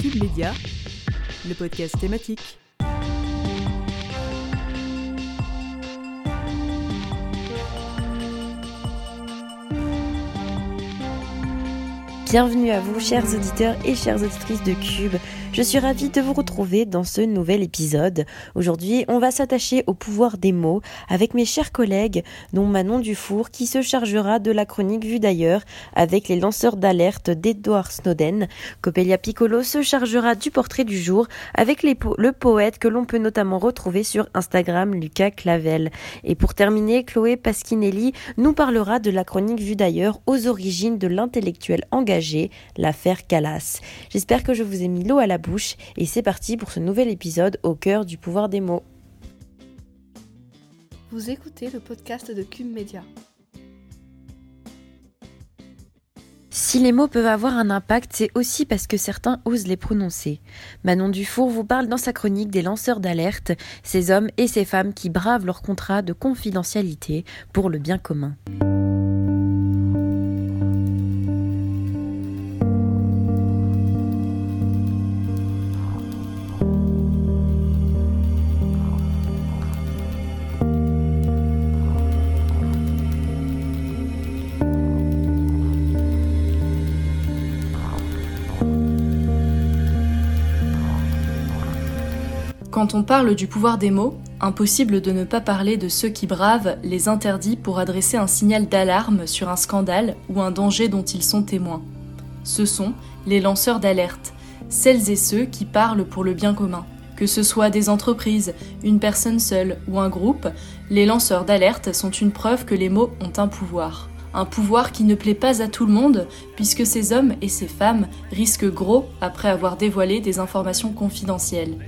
Cube Média, le podcast thématique. Bienvenue à vous, chers auditeurs et chères auditrices de Cube. Je suis ravie de vous retrouver dans ce nouvel épisode. Aujourd'hui, on va s'attacher au pouvoir des mots avec mes chers collègues, dont Manon Dufour, qui se chargera de la chronique vue d'ailleurs avec les lanceurs d'alerte d'Edward Snowden. Copelia Piccolo se chargera du portrait du jour avec le poète que l'on peut notamment retrouver sur Instagram, Lucas Clavel. Et pour terminer, Chloé Pasquinelli nous parlera de la chronique vue d'ailleurs aux origines de l'intellectuel engagé, l'affaire Calas. J'espère que je vous ai mis l'eau à la bouche et c'est parti pour ce nouvel épisode au cœur du pouvoir des mots. Vous écoutez le podcast de Cube Media. Si les mots peuvent avoir un impact, c'est aussi parce que certains osent les prononcer. Manon Dufour vous parle dans sa chronique des lanceurs d'alerte, ces hommes et ces femmes qui bravent leur contrat de confidentialité pour le bien commun. Quand on parle du pouvoir des mots, impossible de ne pas parler de ceux qui bravent les interdits pour adresser un signal d'alarme sur un scandale ou un danger dont ils sont témoins. Ce sont les lanceurs d'alerte, celles et ceux qui parlent pour le bien commun. Que ce soit des entreprises, une personne seule ou un groupe, les lanceurs d'alerte sont une preuve que les mots ont un pouvoir. Un pouvoir qui ne plaît pas à tout le monde, puisque ces hommes et ces femmes risquent gros après avoir dévoilé des informations confidentielles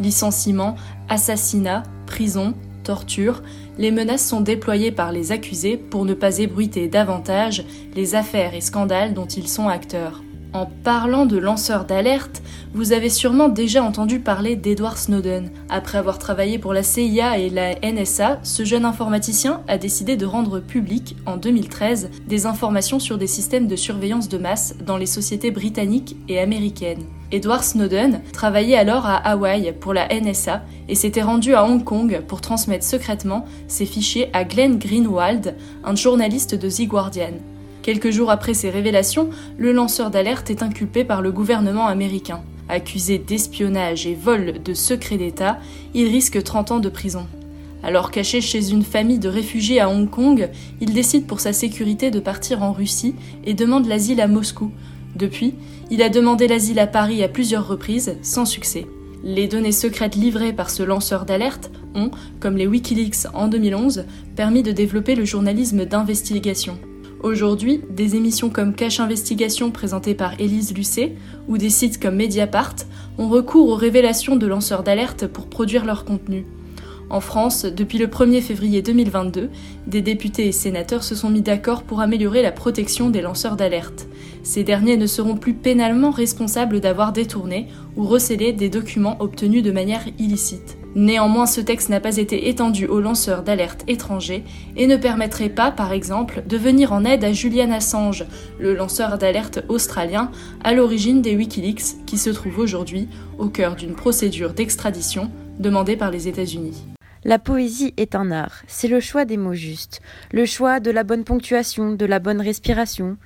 licenciement, assassinat, prison, torture, les menaces sont déployées par les accusés pour ne pas ébruiter davantage les affaires et scandales dont ils sont acteurs. En parlant de lanceurs d'alerte, vous avez sûrement déjà entendu parler d'Edward Snowden. Après avoir travaillé pour la CIA et la NSA, ce jeune informaticien a décidé de rendre public, en 2013, des informations sur des systèmes de surveillance de masse dans les sociétés britanniques et américaines. Edward Snowden travaillait alors à Hawaï pour la NSA et s'était rendu à Hong Kong pour transmettre secrètement ses fichiers à Glenn Greenwald, un journaliste de The Guardian. Quelques jours après ces révélations, le lanceur d'alerte est inculpé par le gouvernement américain. Accusé d'espionnage et vol de secrets d'État, il risque 30 ans de prison. Alors caché chez une famille de réfugiés à Hong Kong, il décide pour sa sécurité de partir en Russie et demande l'asile à Moscou, depuis, il a demandé l'asile à Paris à plusieurs reprises, sans succès. Les données secrètes livrées par ce lanceur d'alerte ont, comme les Wikileaks en 2011, permis de développer le journalisme d'investigation. Aujourd'hui, des émissions comme Cache Investigation présentées par Élise Lucet ou des sites comme Mediapart ont recours aux révélations de lanceurs d'alerte pour produire leur contenu. En France, depuis le 1er février 2022, des députés et sénateurs se sont mis d'accord pour améliorer la protection des lanceurs d'alerte. Ces derniers ne seront plus pénalement responsables d'avoir détourné ou recélé des documents obtenus de manière illicite. Néanmoins, ce texte n'a pas été étendu aux lanceurs d'alerte étrangers et ne permettrait pas, par exemple, de venir en aide à Julian Assange, le lanceur d'alerte australien à l'origine des Wikileaks qui se trouve aujourd'hui au cœur d'une procédure d'extradition demandée par les États-Unis. La poésie est un art, c'est le choix des mots justes, le choix de la bonne ponctuation, de la bonne respiration.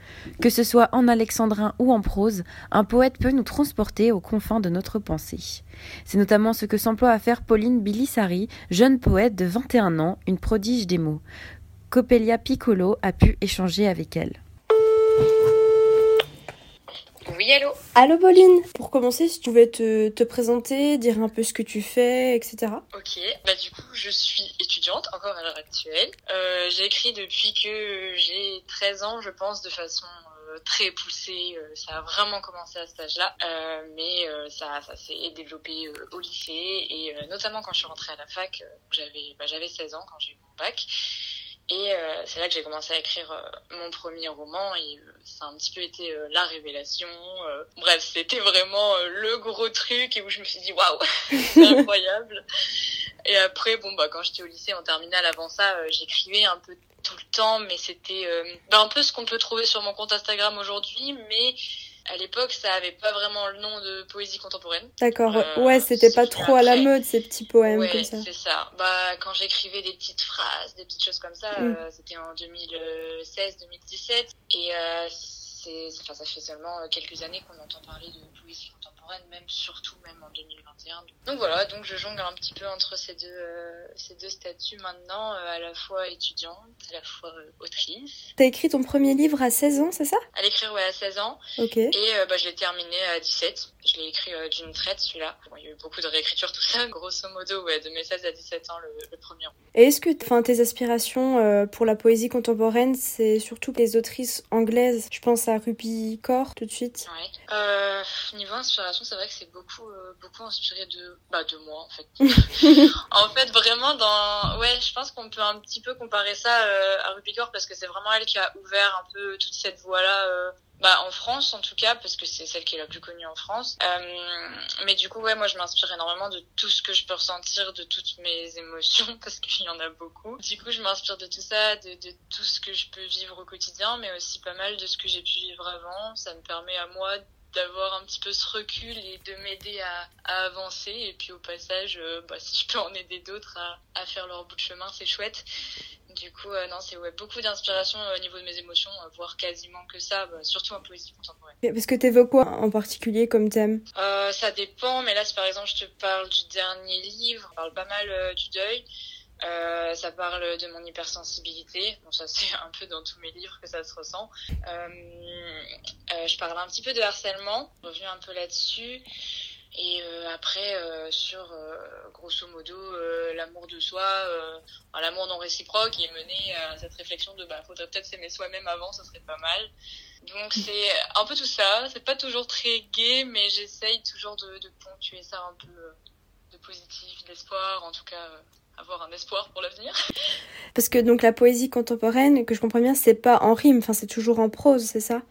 Que ce soit en alexandrin ou en prose, un poète peut nous transporter aux confins de notre pensée. C'est notamment ce que s'emploie à faire Pauline Bilissari, jeune poète de 21 ans, une prodige des mots. Copelia Piccolo a pu échanger avec elle. Oui, allô? Allô Pauline? Commencer, si tu pouvais te, te, présenter, dire un peu ce que tu fais, etc. Ok, bah du coup, je suis étudiante encore à l'heure actuelle. Euh, j'ai écrit depuis que j'ai 13 ans, je pense, de façon euh, très poussée. Euh, ça a vraiment commencé à cet âge-là, euh, mais ça, ça s'est développé au lycée et notamment quand je suis rentrée à la fac, j'avais bah, j'avais 16 ans quand j'ai eu mon bac. Et euh, c'est là que j'ai commencé à écrire euh, mon premier roman et euh, ça a un petit peu été la révélation. bref, c'était vraiment le gros truc et où je me suis dit waouh, c'est incroyable. et après, bon bah quand j'étais au lycée en terminale, avant ça, j'écrivais un peu tout le temps, mais c'était bah, un peu ce qu'on peut trouver sur mon compte Instagram aujourd'hui, mais À l'époque, ça avait pas vraiment le nom de poésie contemporaine. D'accord. Euh, ouais, c'était pas trop à la mode ces petits poèmes ouais, comme ça. c'est ça. Bah, quand j'écrivais des petites phrases, des petites choses comme ça, Mm. euh, c'était en 2016-2017. Et euh, c'est, enfin, ça fait seulement euh, quelques années qu'on entend parler de poésie contemporaine, même surtout même en 2021. Donc voilà, donc je jongle un petit peu entre ces deux, euh, ces deux statuts maintenant, euh, à la fois étudiante, à la fois euh, autrice. T'as écrit ton premier livre à 16 ans, c'est ça? À l'écrire, ouais, à 16 ans. Ok. Et bah, je l'ai terminé à 17. Je l'ai écrit d'une traite, celui-là. Bon, il y a eu beaucoup de réécriture, tout ça. Grosso modo, ouais, de mes 16 à 17 ans, le, le premier. Et est-ce que enfin, tes aspirations pour la poésie contemporaine, c'est surtout les autrices anglaises? Je pense à Ruby Kaur tout de suite? Ouais. Euh, niveau inspiration, c'est vrai que c'est beaucoup, euh, beaucoup inspiré de, bah, de moi, en fait. en fait, vraiment, dans, ouais, je pense qu'on peut un petit peu comparer ça euh, à Ruby Kaur parce que c'est vraiment elle qui a ouvert un peu toute cette voie-là. Bah, en France, en tout cas, parce que c'est celle qui est la plus connue en France. Euh, mais du coup, ouais, moi, je m'inspire énormément de tout ce que je peux ressentir, de toutes mes émotions, parce qu'il y en a beaucoup. Du coup, je m'inspire de tout ça, de, de tout ce que je peux vivre au quotidien, mais aussi pas mal de ce que j'ai pu vivre avant. Ça me permet à moi d'avoir un petit peu ce recul et de m'aider à, à avancer. Et puis au passage, euh, bah, si je peux en aider d'autres à, à faire leur bout de chemin, c'est chouette. Du coup, euh, non, c'est ouais, beaucoup d'inspiration euh, au niveau de mes émotions, voire quasiment que ça, bah, surtout en poésie contemporaine. Parce que t'évoques quoi en particulier comme thème? Ça dépend, mais là, si par exemple je te parle du dernier livre, on parle pas mal du deuil. Euh, ça parle de mon hypersensibilité. Bon, ça c'est un peu dans tous mes livres que ça se ressent. Euh, euh, je parle un petit peu de harcèlement, revenu un peu là-dessus. Et euh, après, euh, sur grosso modo l'amour de soi, l'amour non réciproque, et mener à cette réflexion de bah faudrait peut-être s'aimer soi-même avant, ça serait pas mal. Donc c'est un peu tout ça. C'est pas toujours très gai, mais j'essaye toujours de, de ponctuer ça un peu de positif, d'espoir, en tout cas avoir un espoir pour l'avenir. Parce que donc la poésie contemporaine, que je comprends bien, c'est pas en rime, enfin c'est toujours en prose, c'est ça?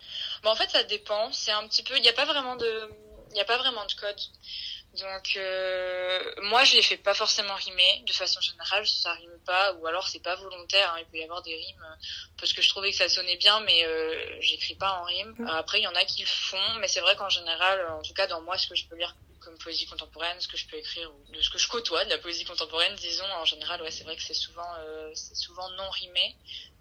Bon, en fait, ça dépend. C'est un petit peu. Il n'y a pas vraiment de. Il n'y a pas vraiment de code. Donc, euh, moi, je les fais pas forcément rimer. De façon générale, ça rime pas, ou alors c'est pas volontaire. hein. Il peut y avoir des rimes euh, parce que je trouvais que ça sonnait bien, mais euh, j'écris pas en rime. Mhm. Après, il y en a qui le font, mais c'est vrai qu'en général, en tout cas dans moi, ce que je peux lire comme poésie contemporaine, ce que je peux écrire, ou de ce que je côtoie de la poésie contemporaine, disons, en général, ouais, c'est vrai que c'est souvent, euh, c'est souvent non rimé.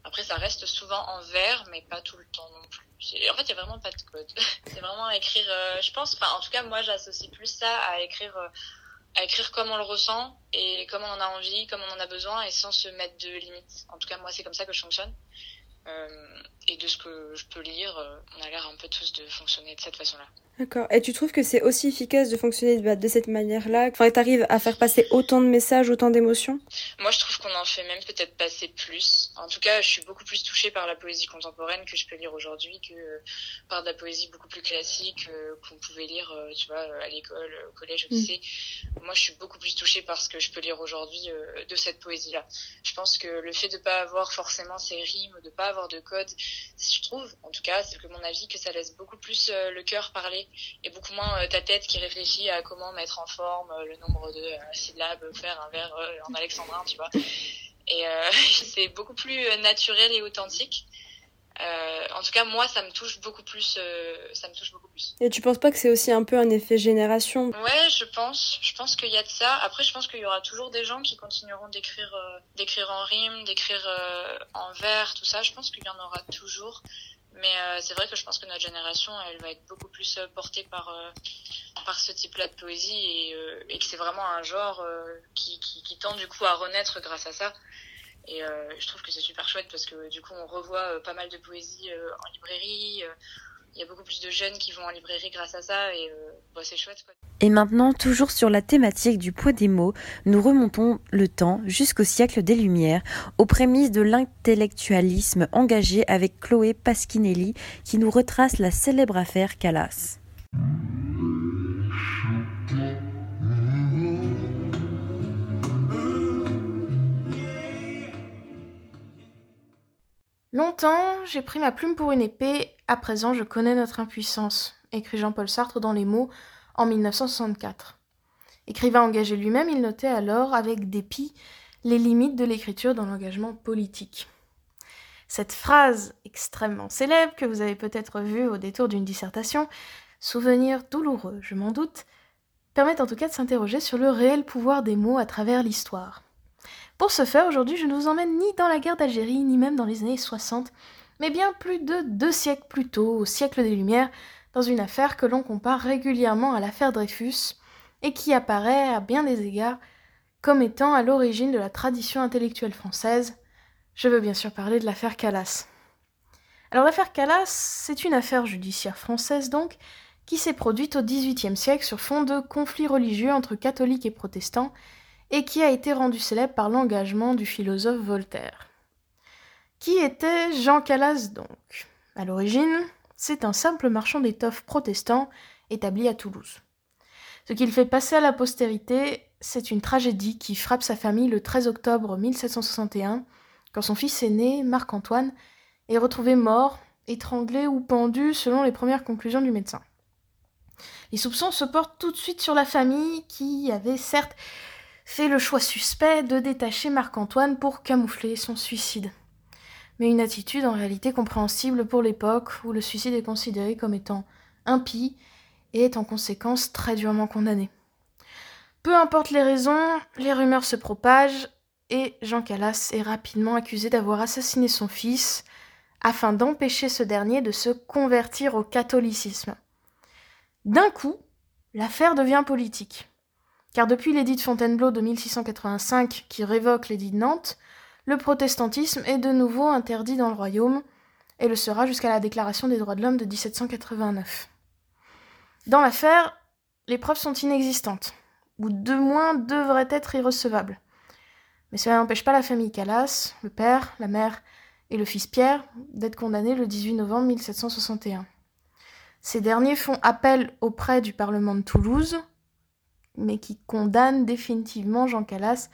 Après, ça reste souvent en vers, mais pas tout le temps non plus. En fait, il y a vraiment pas de code. c'est vraiment écrire. euh, je pense. Enfin, en tout cas, moi, j'associe plus ça à écrire, euh, à écrire comme on le ressent et comme on en a envie, comme on en a besoin, et sans se mettre de limites. En tout cas, moi, c'est comme ça que je fonctionne. Euh, et de ce que je peux lire, euh, on a l'air un peu tous de fonctionner de cette façon-là. D'accord. Et tu trouves que c'est aussi efficace de fonctionner bah, de cette manière-là? Enfin, t'arrives à faire passer autant de messages, autant d'émotions? Moi, je trouve qu'on en fait même peut-être passer plus. En tout cas, je suis beaucoup plus touchée par la poésie contemporaine que je peux lire aujourd'hui que euh, par de la poésie beaucoup plus classique euh, qu'on pouvait lire, tu vois, à l'école, au collège, au Mm. lycée. Moi, je suis beaucoup plus touchée par ce que je peux lire aujourd'hui de cette poésie-là. Je pense que le fait de pas avoir forcément ces rimes, de pas avoir de code, je trouve, en tout cas, c'est que mon avis, que ça laisse beaucoup plus euh, le cœur parler et beaucoup moins euh, ta tête qui réfléchit à comment mettre en forme euh, le nombre de syllabes, faire un vers en alexandrin, tu vois. Et c'est beaucoup plus naturel et authentique. Euh, en tout cas, moi, ça me touche beaucoup plus. euh, ça me touche beaucoup plus. Et tu penses pas que c'est aussi un peu un effet génération? Ouais, je pense. Je pense qu'il y a de ça. Après, je pense qu'il y aura toujours des gens qui continueront d'écrire, euh, d'écrire en rime, d'écrire en vers, tout ça. Je pense qu'il y en aura toujours. Mais c'est vrai que je pense que notre génération, elle va être beaucoup plus portée par par ce type-là de poésie et, et que c'est vraiment un genre qui, qui qui tend du coup à renaître grâce à ça. Et euh, je trouve que c'est super chouette parce que du coup, on revoit euh, pas mal de poésie euh, en librairie. Il y a beaucoup plus de jeunes qui vont en librairie grâce à ça et bah, c'est chouette. Et maintenant, toujours sur la thématique du poids des mots, nous remontons le temps jusqu'au siècle des Lumières, aux prémices de l'intellectualisme engagé avec Chloé Pasquinelli, qui nous retrace la célèbre affaire Calas. Longtemps, j'ai pris ma plume pour une épée, à présent je connais notre impuissance, écrit Jean-Paul Sartre dans Les mots en 1964. Écrivain engagé lui-même, il notait alors avec dépit les limites de l'écriture dans l'engagement politique. Cette phrase extrêmement célèbre que vous avez peut-être vue au détour d'une dissertation, souvenir douloureux, je m'en doute, permet en tout cas de s'interroger sur le réel pouvoir des mots à travers l'histoire. Pour ce faire, aujourd'hui, je ne vous emmène ni dans la guerre d'Algérie, ni même dans les années 60, mais bien plus de deux siècles plus tôt, au siècle des Lumières, dans une affaire que l'on compare régulièrement à l'affaire Dreyfus, et qui apparaît à bien des égards comme étant à l'origine de la tradition intellectuelle française. Je veux bien sûr parler de l'affaire Calas. Alors l'affaire Calas, c'est une affaire judiciaire française donc, qui s'est produite au XVIIIe siècle sur fond de conflits religieux entre catholiques et protestants, et qui a été rendue célèbre par l'engagement du philosophe Voltaire. Qui était Jean Calas donc? À l'origine, c'est un simple marchand d'étoffes protestant établi à Toulouse. Ce qu'il fait passer à la postérité, c'est une tragédie qui frappe sa famille le 13 octobre 1761, quand son fils aîné, Marc-Antoine, est retrouvé mort, étranglé ou pendu selon les premières conclusions du médecin. Les soupçons se portent tout de suite sur la famille qui avait certes fait le choix suspect de détacher Marc-Antoine pour camoufler son suicide. Mais une attitude en réalité compréhensible pour l'époque où le suicide est considéré comme étant impie et est en conséquence très durement condamné. Peu importe les raisons, les rumeurs se propagent et Jean Calas est rapidement accusé d'avoir assassiné son fils afin d'empêcher ce dernier de se convertir au catholicisme. D'un coup, l'affaire devient politique. Car depuis l'édit de Fontainebleau de 1685 qui révoque l'édit de Nantes, le protestantisme est de nouveau interdit dans le royaume et le sera jusqu'à la Déclaration des droits de l'homme de 1789. Dans l'affaire, les preuves sont inexistantes, ou de moins devraient être irrecevables. Mais cela n'empêche pas la famille Calas, le père, la mère et le fils Pierre, d'être condamnés le 18 novembre 1761. Ces derniers font appel auprès du Parlement de Toulouse, mais qui condamnent définitivement Jean Calas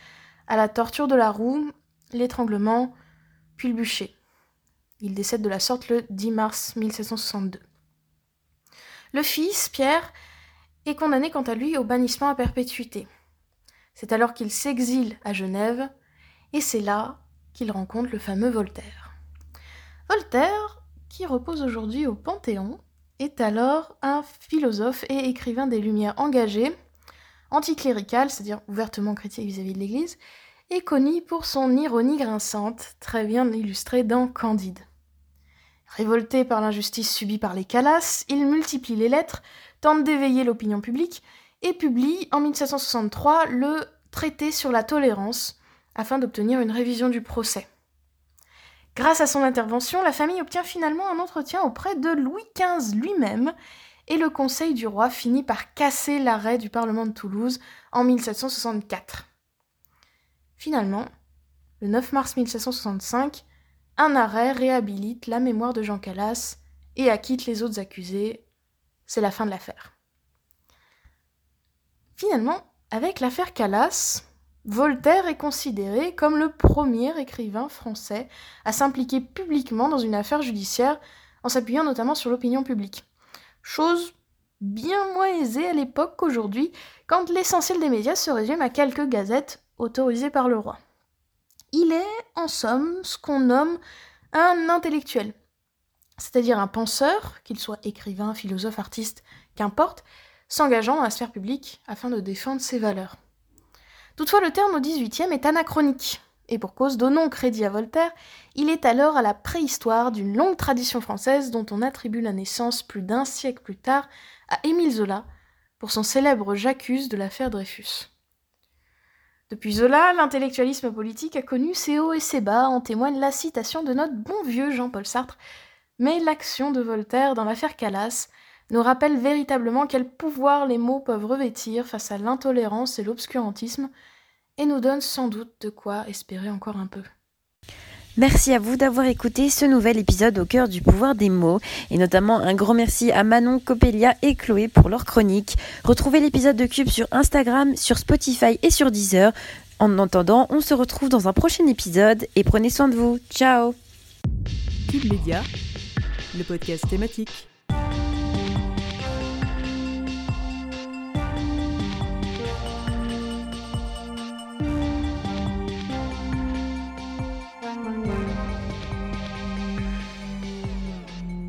à la torture de la roue, l'étranglement, puis le bûcher. Il décède de la sorte le 10 mars 1762. Le fils, Pierre, est condamné quant à lui au bannissement à perpétuité. C'est alors qu'il s'exile à Genève, et c'est là qu'il rencontre le fameux Voltaire. Voltaire, qui repose aujourd'hui au Panthéon, est alors un philosophe et écrivain des Lumières engagé, anticlérical, c'est-à-dire ouvertement critique vis-à-vis de l'Église, et connu pour son ironie grinçante, très bien illustrée dans Candide. Révolté par l'injustice subie par les Calas, il multiplie les lettres, tente d'éveiller l'opinion publique et publie en 1763 le Traité sur la tolérance afin d'obtenir une révision du procès. Grâce à son intervention, la famille obtient finalement un entretien auprès de Louis XV lui-même et le Conseil du roi finit par casser l'arrêt du Parlement de Toulouse en 1764. Finalement, le 9 mars 1765, un arrêt réhabilite la mémoire de Jean Calas et acquitte les autres accusés. C'est la fin de l'affaire. Finalement, avec l'affaire Calas, Voltaire est considéré comme le premier écrivain français à s'impliquer publiquement dans une affaire judiciaire en s'appuyant notamment sur l'opinion publique. Chose bien moins aisée à l'époque qu'aujourd'hui, quand l'essentiel des médias se résume à quelques gazettes autorisées par le roi. Il est, en somme, ce qu'on nomme un intellectuel, c'est-à-dire un penseur, qu'il soit écrivain, philosophe, artiste, qu'importe, s'engageant dans la sphère publique afin de défendre ses valeurs. Toutefois, le terme au XVIIIe est anachronique, et pour cause donnons crédit à Voltaire, il est alors à la préhistoire d'une longue tradition française dont on attribue la naissance plus d'un siècle plus tard à Émile Zola pour son célèbre J'accuse de l'affaire Dreyfus. Depuis Zola, l'intellectualisme politique a connu ses hauts et ses bas, en témoigne la citation de notre bon vieux Jean-Paul Sartre, mais l'action de Voltaire dans l'affaire Calas nous rappelle véritablement quel pouvoir les mots peuvent revêtir face à l'intolérance et l'obscurantisme, et nous donne sans doute de quoi espérer encore un peu. Merci à vous d'avoir écouté ce nouvel épisode au cœur du pouvoir des mots et notamment un grand merci à Manon, Coppelia et Chloé pour leur chronique. Retrouvez l'épisode de Cube sur Instagram, sur Spotify et sur Deezer. En attendant, on se retrouve dans un prochain épisode et prenez soin de vous. Ciao Cube Média, le podcast thématique.